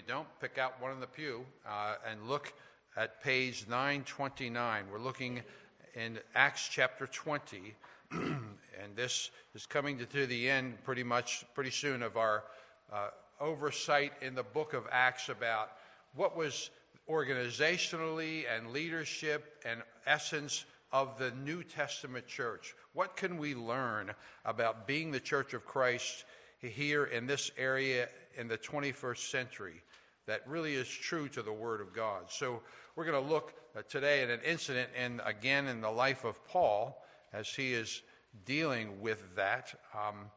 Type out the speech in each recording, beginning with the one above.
you don't, pick out one in the pew uh, and look at page 929. We're looking in Acts chapter 20, and this is coming to, the end pretty much, pretty soon of our uh, oversight in the book of Acts about what was organizationally and leadership and essence of the New Testament church. What can we learn about being the church of Christ here in this area in the 21st century that really is true to the Word of God? So we're going to look uh, today at an incident and again in the life of Paul as he is dealing with that. Um,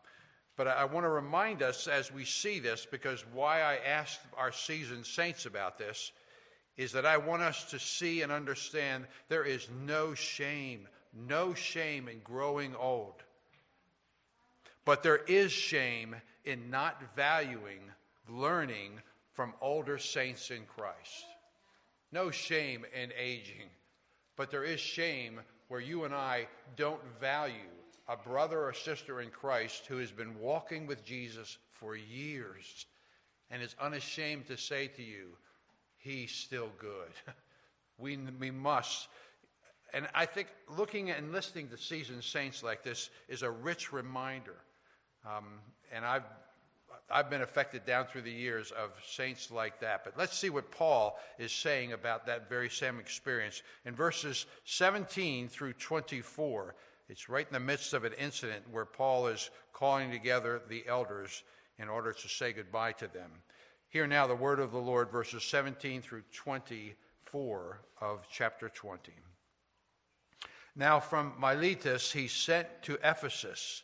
but I, I want to remind us as we see this, because why I asked our seasoned saints about this is that I want us to see and understand there is no shame, no shame in growing old. But there is shame in not valuing learning from older saints in Christ. No shame in aging, but there is shame where you and I don't value a brother or sister in Christ who has been walking with Jesus for years and is unashamed to say to you, He's still good. we, we must. And I think looking and listening to seasoned saints like this is a rich reminder. Um, and I've, I've been affected down through the years of saints like that. But let's see what Paul is saying about that very same experience. In verses 17 through 24, it's right in the midst of an incident where Paul is calling together the elders in order to say goodbye to them. Hear now the word of the Lord, verses 17 through 24 of chapter 20. Now from Miletus he sent to Ephesus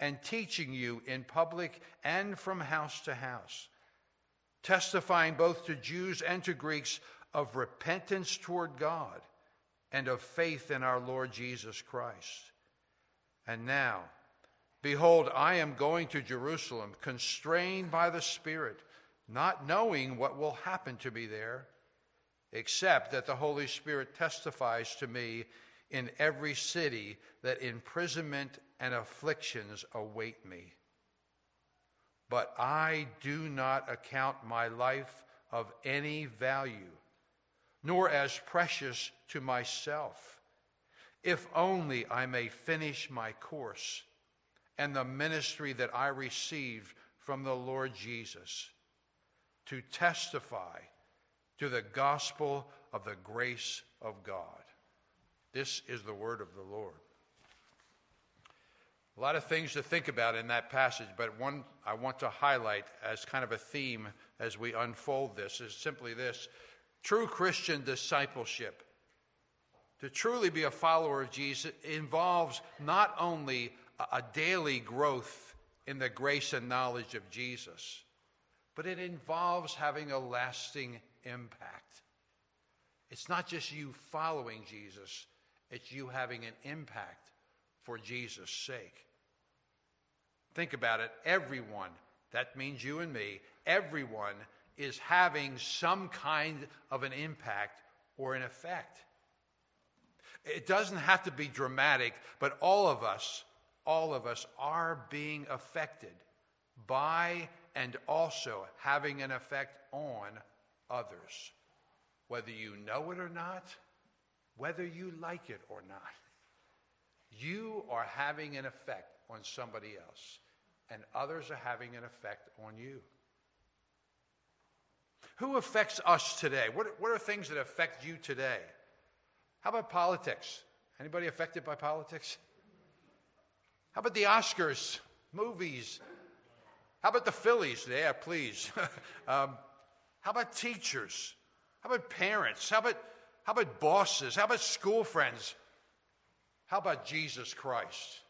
and teaching you in public and from house to house, testifying both to Jews and to Greeks of repentance toward God and of faith in our Lord Jesus Christ. And now, Behold, I am going to Jerusalem, constrained by the Spirit, not knowing what will happen to me there, except that the Holy Spirit testifies to me in every city that imprisonment and afflictions await me. But I do not account my life of any value, nor as precious to myself, if only I may finish my course and the ministry that I received from the Lord Jesus to testify to the gospel of the grace of God. This is the word of the Lord. A lot of things to think about in that passage, but one I want to highlight as kind of a theme as we unfold this is simply this true Christian discipleship. To truly be a follower of Jesus involves not only a daily growth in the grace and knowledge of Jesus, but it involves having a lasting impact. It's not just you following Jesus, it's you having an impact for Jesus' sake. Think about it. Everyone, that means you and me, everyone is having some kind of an impact or an effect. It doesn't have to be dramatic, but all of us all of us are being affected by and also having an effect on others, whether you know it or not, whether you like it or not. You are having an effect on somebody else, and others are having an effect on you. Who affects us today? What, what are things that affect you today? How about politics? Anybody affected by politics? How about the Oscars, movies? How about the Phillies? Yeah, please. um, how about teachers? How about parents? How about, how about bosses? How about school friends? How about Jesus Christ?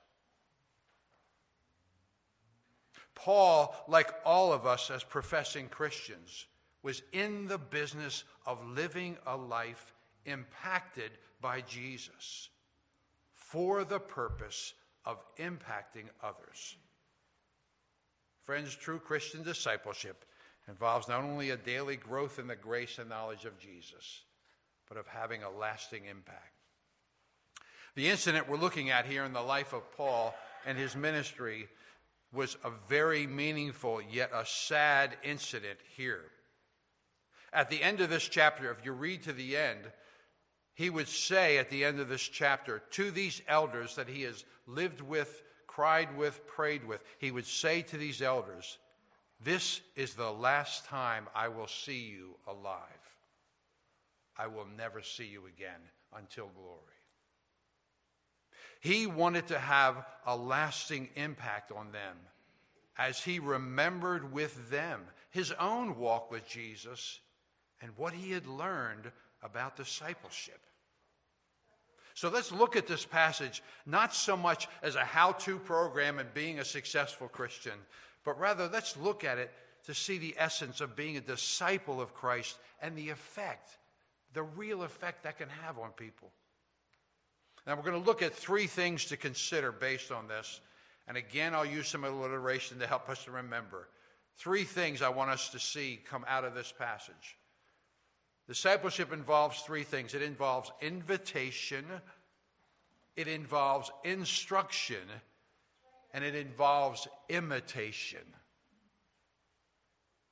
Paul, like all of us as professing Christians, was in the business of living a life impacted by Jesus for the purpose of impacting others. Friends, true Christian discipleship involves not only a daily growth in the grace and knowledge of Jesus, but of having a lasting impact. The incident we're looking at here in the life of Paul and his ministry was a very meaningful yet a sad incident here. At the end of this chapter, if you read to the end, he would say at the end of this chapter to these elders that he has lived with, cried with, prayed with, he would say to these elders, This is the last time I will see you alive. I will never see you again until glory. He wanted to have a lasting impact on them as he remembered with them his own walk with Jesus and what he had learned about discipleship. So let's look at this passage not so much as a how to program and being a successful Christian, but rather let's look at it to see the essence of being a disciple of Christ and the effect, the real effect that can have on people. Now, we're going to look at three things to consider based on this. And again, I'll use some alliteration to help us to remember. Three things I want us to see come out of this passage. Discipleship involves three things it involves invitation, it involves instruction, and it involves imitation.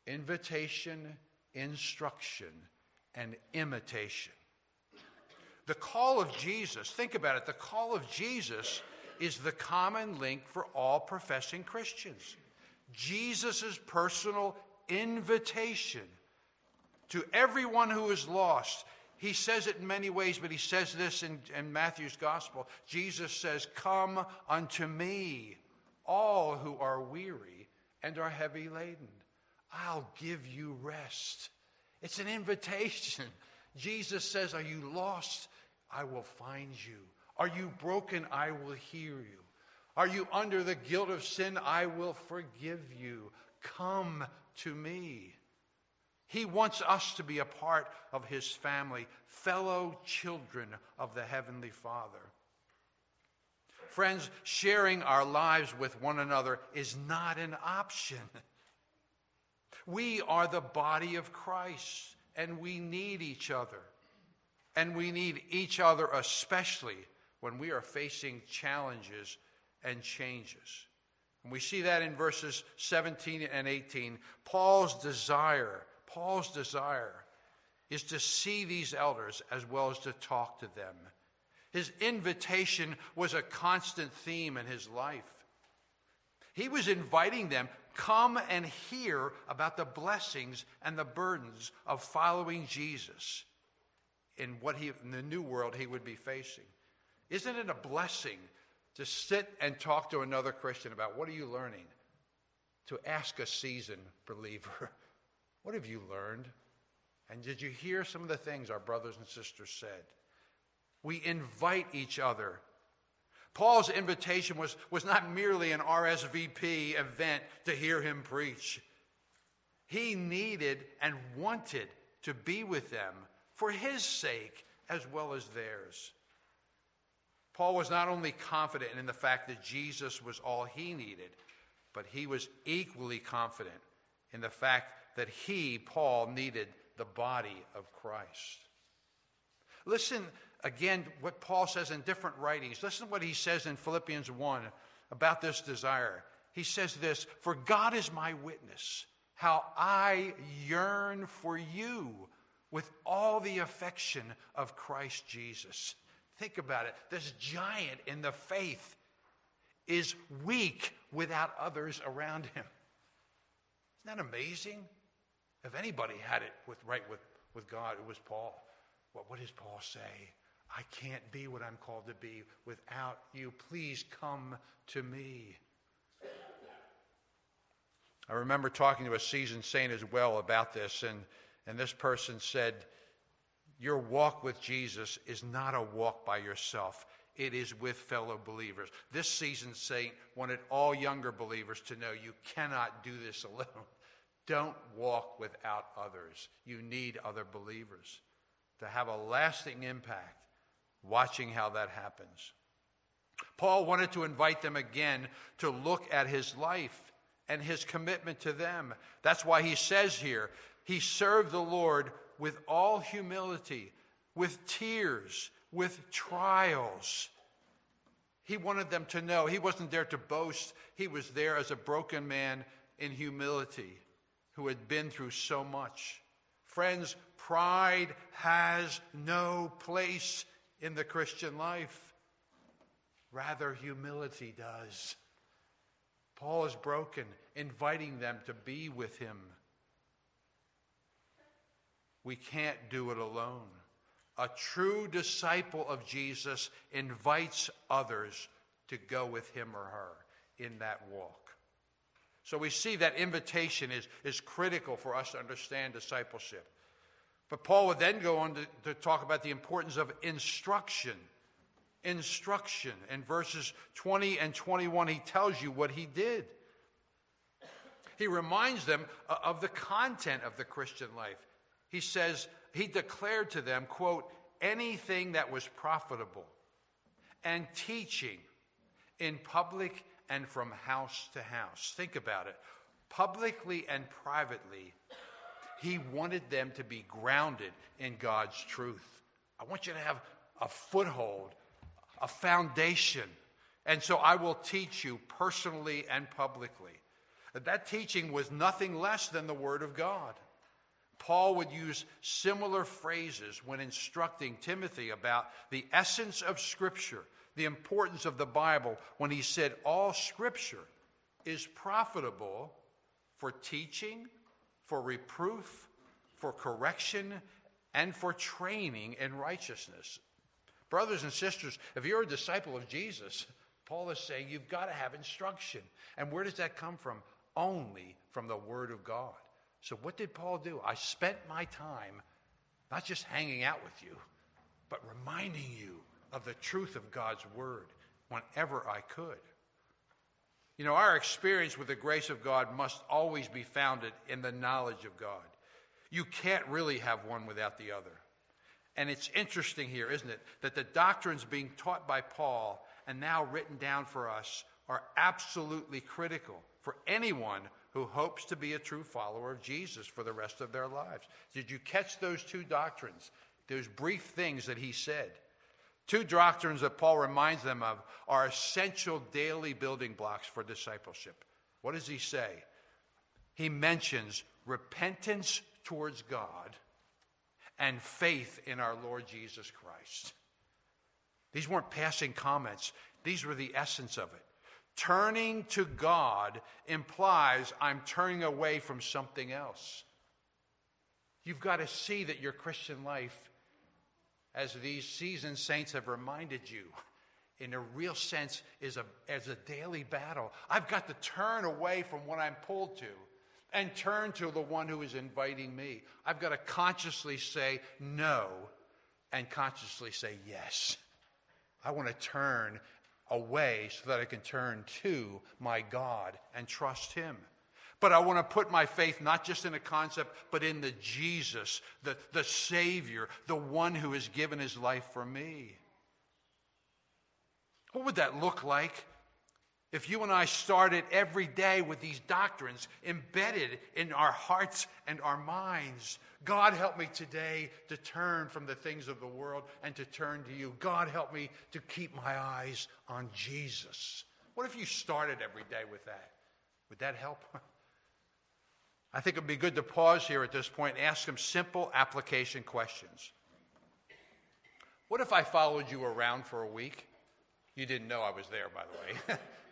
Invitation, instruction, and imitation. The call of Jesus, think about it, the call of Jesus is the common link for all professing Christians. Jesus' personal invitation to everyone who is lost. He says it in many ways, but he says this in, in Matthew's gospel. Jesus says, Come unto me, all who are weary and are heavy laden. I'll give you rest. It's an invitation. Jesus says, Are you lost? I will find you. Are you broken? I will hear you. Are you under the guilt of sin? I will forgive you. Come to me. He wants us to be a part of his family, fellow children of the Heavenly Father. Friends, sharing our lives with one another is not an option. We are the body of Christ, and we need each other. And we need each other especially when we are facing challenges and changes. And we see that in verses 17 and 18. Paul's desire, Paul's desire is to see these elders as well as to talk to them. His invitation was a constant theme in his life. He was inviting them, come and hear about the blessings and the burdens of following Jesus in what he in the new world he would be facing. Isn't it a blessing to sit and talk to another Christian about what are you learning? To ask a seasoned believer, what have you learned? And did you hear some of the things our brothers and sisters said? We invite each other. Paul's invitation was, was not merely an RSVP event to hear him preach. He needed and wanted to be with them for his sake as well as theirs. Paul was not only confident in the fact that Jesus was all he needed, but he was equally confident in the fact that he, Paul, needed the body of Christ. Listen again what Paul says in different writings. Listen to what he says in Philippians 1 about this desire. He says this For God is my witness, how I yearn for you with all the affection of Christ Jesus. Think about it. This giant in the faith is weak without others around him. Isn't that amazing? If anybody had it with right with, with God, it was Paul. What, what does Paul say? I can't be what I'm called to be without you. Please come to me. I remember talking to a seasoned saint as well about this, and and this person said, Your walk with Jesus is not a walk by yourself, it is with fellow believers. This seasoned saint wanted all younger believers to know you cannot do this alone. Don't walk without others. You need other believers to have a lasting impact, watching how that happens. Paul wanted to invite them again to look at his life and his commitment to them. That's why he says here, he served the Lord with all humility, with tears, with trials. He wanted them to know he wasn't there to boast, he was there as a broken man in humility who had been through so much. Friends, pride has no place in the Christian life. Rather, humility does. Paul is broken, inviting them to be with him. We can't do it alone. A true disciple of Jesus invites others to go with him or her in that walk. So we see that invitation is, is critical for us to understand discipleship. But Paul would then go on to, to talk about the importance of instruction. Instruction. In verses 20 and 21, he tells you what he did. He reminds them of the content of the Christian life. He says, he declared to them, quote, anything that was profitable and teaching in public and from house to house. Think about it. Publicly and privately, he wanted them to be grounded in God's truth. I want you to have a foothold, a foundation. And so I will teach you personally and publicly. That teaching was nothing less than the Word of God. Paul would use similar phrases when instructing Timothy about the essence of Scripture, the importance of the Bible, when he said, All Scripture is profitable for teaching, for reproof, for correction, and for training in righteousness. Brothers and sisters, if you're a disciple of Jesus, Paul is saying you've got to have instruction. And where does that come from? Only from the Word of God. So, what did Paul do? I spent my time not just hanging out with you, but reminding you of the truth of God's Word whenever I could. You know, our experience with the grace of God must always be founded in the knowledge of God. You can't really have one without the other. And it's interesting here, isn't it, that the doctrines being taught by Paul and now written down for us are absolutely critical for anyone who hopes to be a true follower of Jesus for the rest of their lives. Did you catch those two doctrines? Those brief things that he said. Two doctrines that Paul reminds them of are essential daily building blocks for discipleship. What does he say? He mentions repentance towards God and faith in our Lord Jesus Christ. These weren't passing comments, these were the essence of it. Turning to God implies I'm turning away from something else. You've got to see that your Christian life as these seasoned saints have reminded you, in a real sense, is a, as a daily battle. I've got to turn away from what I'm pulled to and turn to the one who is inviting me. I've got to consciously say no and consciously say yes. I want to turn away so that I can turn to my God and trust Him. But I want to put my faith not just in a concept, but in the Jesus, the, the Savior, the one who has given his life for me. What would that look like if you and I started every day with these doctrines embedded in our hearts and our minds? God, help me today to turn from the things of the world and to turn to you. God, help me to keep my eyes on Jesus. What if you started every day with that? Would that help? I think it would be good to pause here at this point and ask some simple application questions. What if I followed you around for a week? You didn't know I was there, by the way.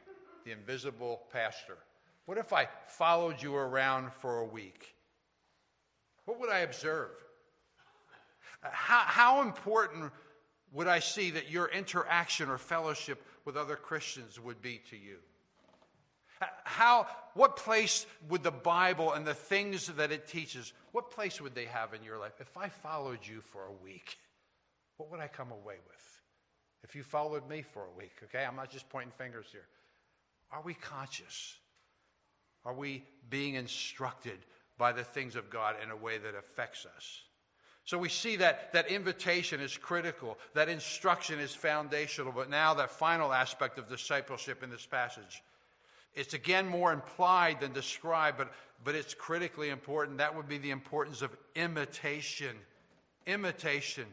the invisible pastor. What if I followed you around for a week? What would I observe? How, how important would I see that your interaction or fellowship with other Christians would be to you? How, what place would the Bible and the things that it teaches, what place would they have in your life? If I followed you for a week, what would I come away with? If you followed me for a week, okay? I'm not just pointing fingers here. Are we conscious? Are we being instructed by the things of God in a way that affects us. So we see that, that invitation is critical, that instruction is foundational, but now that final aspect of discipleship in this passage. It's again more implied than described, but, but it's critically important. That would be the importance of imitation. Imitation.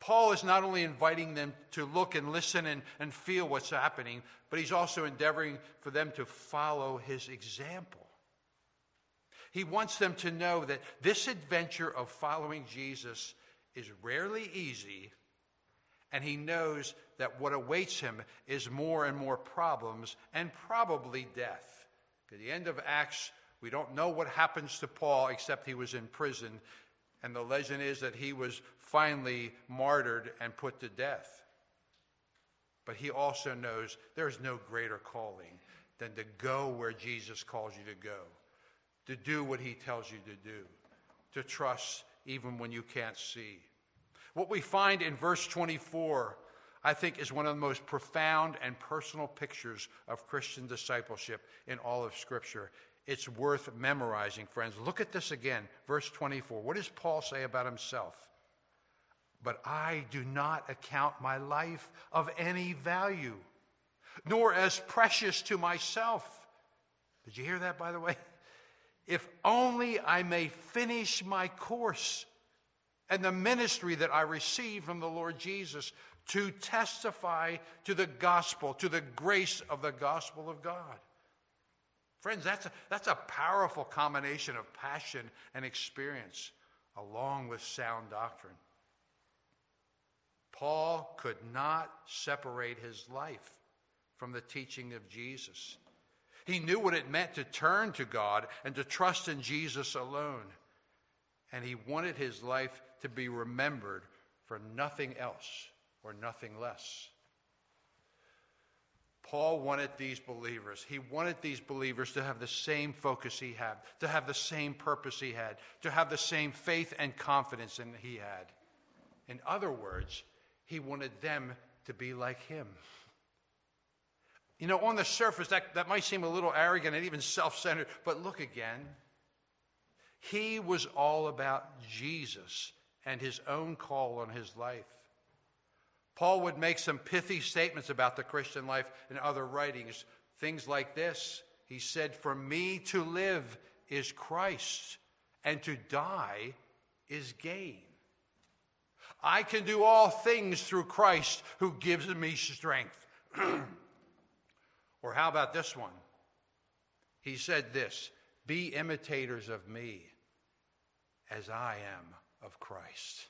Paul is not only inviting them to look and listen and, and feel what's happening, but he's also endeavoring for them to follow his example. He wants them to know that this adventure of following Jesus is rarely easy, and he knows that what awaits him is more and more problems and probably death. At the end of Acts, we don't know what happens to Paul except he was in prison, and the legend is that he was finally martyred and put to death. But he also knows there's no greater calling than to go where Jesus calls you to go, to do what he tells you to do, to trust even when you can't see. What we find in verse 24, I think, is one of the most profound and personal pictures of Christian discipleship in all of Scripture. It's worth memorizing, friends. Look at this again, verse 24. What does Paul say about himself? But I do not account my life of any value, nor as precious to myself. Did you hear that, by the way? If only I may finish my course and the ministry that I received from the Lord Jesus to testify to the gospel, to the grace of the gospel of God. Friends, that's a, that's a powerful combination of passion and experience along with sound doctrine. Paul could not separate his life from the teaching of Jesus. He knew what it meant to turn to God and to trust in Jesus alone. And he wanted his life to be remembered for nothing else or nothing less. Paul wanted these believers, he wanted these believers to have the same focus he had, to have the same purpose he had, to have the same faith and confidence in he had. In other words, he wanted them to be like him. You know, on the surface, that, that might seem a little arrogant and even self centered, but look again. He was all about Jesus and his own call on his life. Paul would make some pithy statements about the Christian life in other writings. Things like this He said, For me to live is Christ, and to die is gain. I can do all things through Christ who gives me strength. or how about this one? He said this Be imitators of me as I am of Christ.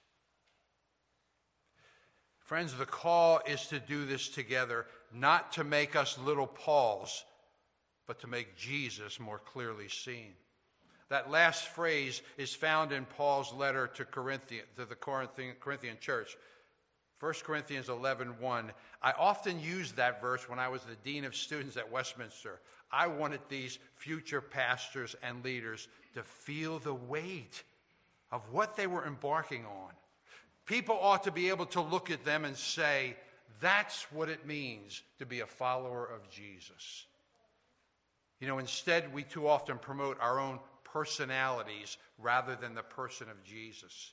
Friends, the call is to do this together, not to make us little Pauls, but to make Jesus more clearly seen. That last phrase is found in Paul's letter to, Corinthian, to the Corinthian, Corinthian church. 1 Corinthians 11 1. I often used that verse when I was the dean of students at Westminster. I wanted these future pastors and leaders to feel the weight of what they were embarking on. People ought to be able to look at them and say, that's what it means to be a follower of Jesus. You know, instead, we too often promote our own personalities rather than the person of Jesus.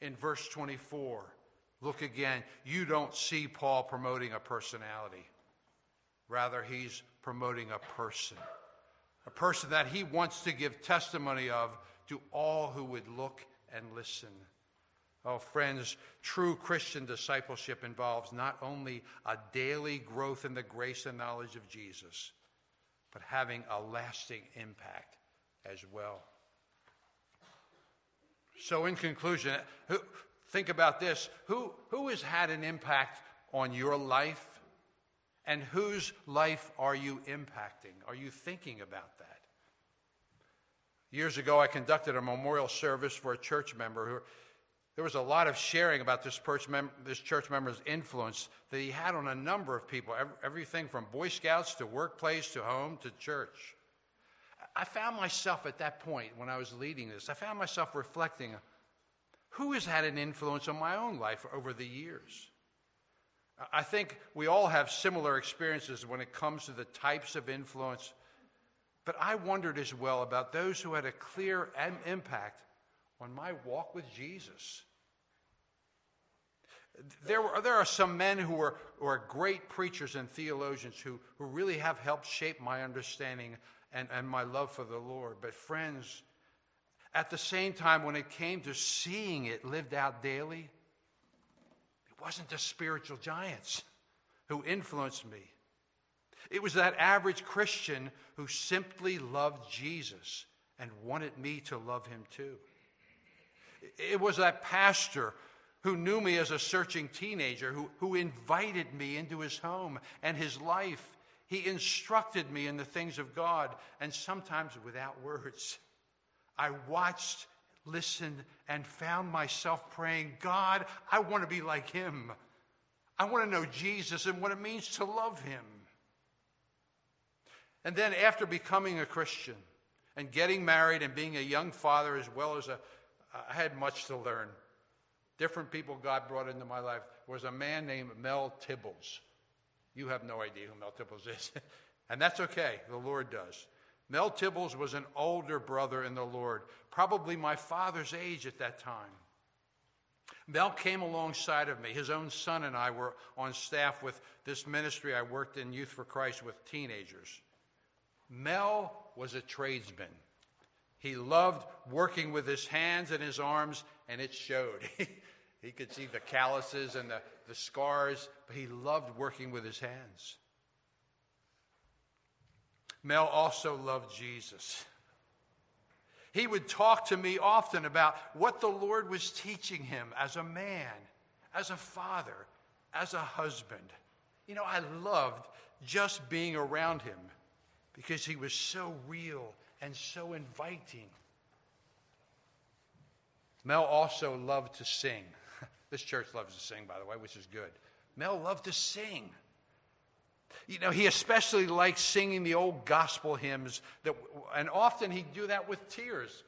In verse 24, look again, you don't see Paul promoting a personality. Rather, he's promoting a person, a person that he wants to give testimony of to all who would look and listen. Oh, friends, true Christian discipleship involves not only a daily growth in the grace and knowledge of Jesus, but having a lasting impact as well. So, in conclusion, who, think about this who, who has had an impact on your life? And whose life are you impacting? Are you thinking about that? Years ago, I conducted a memorial service for a church member who there was a lot of sharing about this, mem- this church member's influence that he had on a number of people, everything from Boy Scouts to workplace to home to church. I found myself at that point when I was leading this, I found myself reflecting who has had an influence on my own life over the years? I think we all have similar experiences when it comes to the types of influence But I wondered as well about those who had a clear impact on my walk with Jesus. There, were, there are some men who are, who are great preachers and theologians who, who really have helped shape my understanding and, and my love for the Lord. But, friends, at the same time, when it came to seeing it lived out daily, it wasn't the spiritual giants who influenced me. It was that average Christian who simply loved Jesus and wanted me to love him too. It was that pastor who knew me as a searching teenager, who, who invited me into his home and his life. He instructed me in the things of God, and sometimes without words. I watched, listened, and found myself praying, God, I want to be like him. I want to know Jesus and what it means to love him. And then, after becoming a Christian and getting married and being a young father, as well as a, I had much to learn different people God brought into my life was a man named Mel Tibbles. You have no idea who Mel Tibbles is, and that's okay. The Lord does. Mel Tibbles was an older brother in the Lord, probably my father's age at that time. Mel came alongside of me. His own son and I were on staff with this ministry. I worked in Youth for Christ with teenagers. Mel was a tradesman. He loved working with his hands and his arms, and it showed. he could see the calluses and the, the scars, but he loved working with his hands. Mel also loved Jesus. He would talk to me often about what the Lord was teaching him as a man, as a father, as a husband. You know, I loved just being around him because he was so real and so inviting. Mel also loved to sing. this church loves to sing, by the way, which is good. Mel loved to sing. You know, he especially liked singing the old gospel hymns, that, and often he'd do that with tears.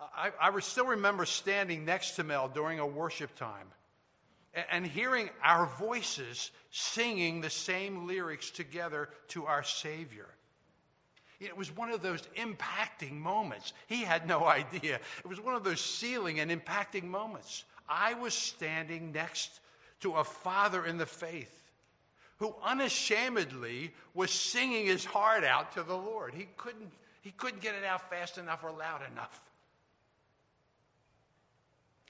I, I still remember standing next to Mel during a worship time and, and hearing our voices singing the same lyrics together to our Savior. It was one of those impacting moments. He had no idea. It was one of those sealing and impacting moments. I was standing next to a father in the faith who unashamedly was singing his heart out to the Lord. He couldn't, he couldn't get it out fast enough or loud enough.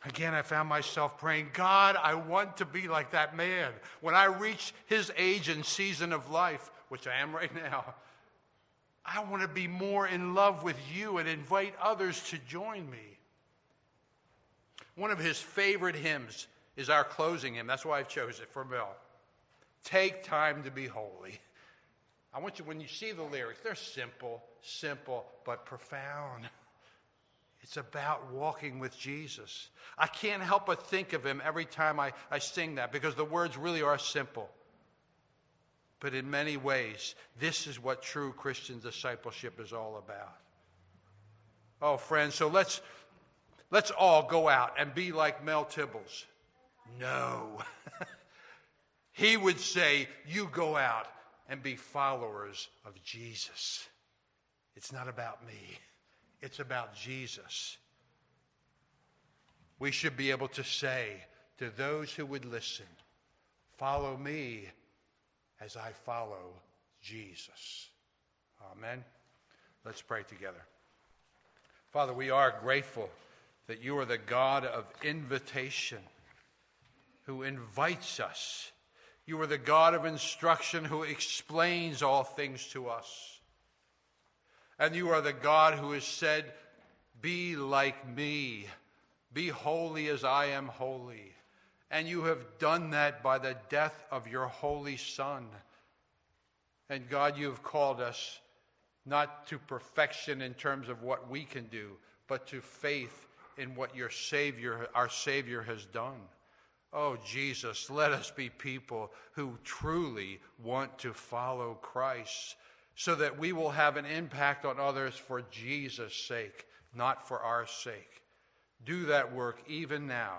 Again, I found myself praying, God, I want to be like that man. When I reach his age and season of life, which I am right now, I want to be more in love with you and invite others to join me. One of his favorite hymns is our closing hymn. That's why I chose it for Bill. Take time to be holy. I want you, when you see the lyrics, they're simple, simple, but profound. It's about walking with Jesus. I can't help but think of him every time I, I sing that because the words really are simple. But in many ways, this is what true Christian discipleship is all about. Oh, friends, so let's, let's all go out and be like Mel Tibbles. No. he would say, You go out and be followers of Jesus. It's not about me, it's about Jesus. We should be able to say to those who would listen, Follow me as I follow Jesus. Amen. Let's pray together. Father, we are grateful that you are the God of invitation who invites us. You are the God of instruction who explains all things to us. And you are the God who has said, Be like me, be holy as I am holy. And you have done that by the death of your Holy Son. And God, you have called us not to perfection in terms of what we can do, but to faith in what your Savior, our Savior, has done. Oh, Jesus, let us be people who truly want to follow Christ so that we will have an impact on others for Jesus' sake, not for our sake. Do that work even now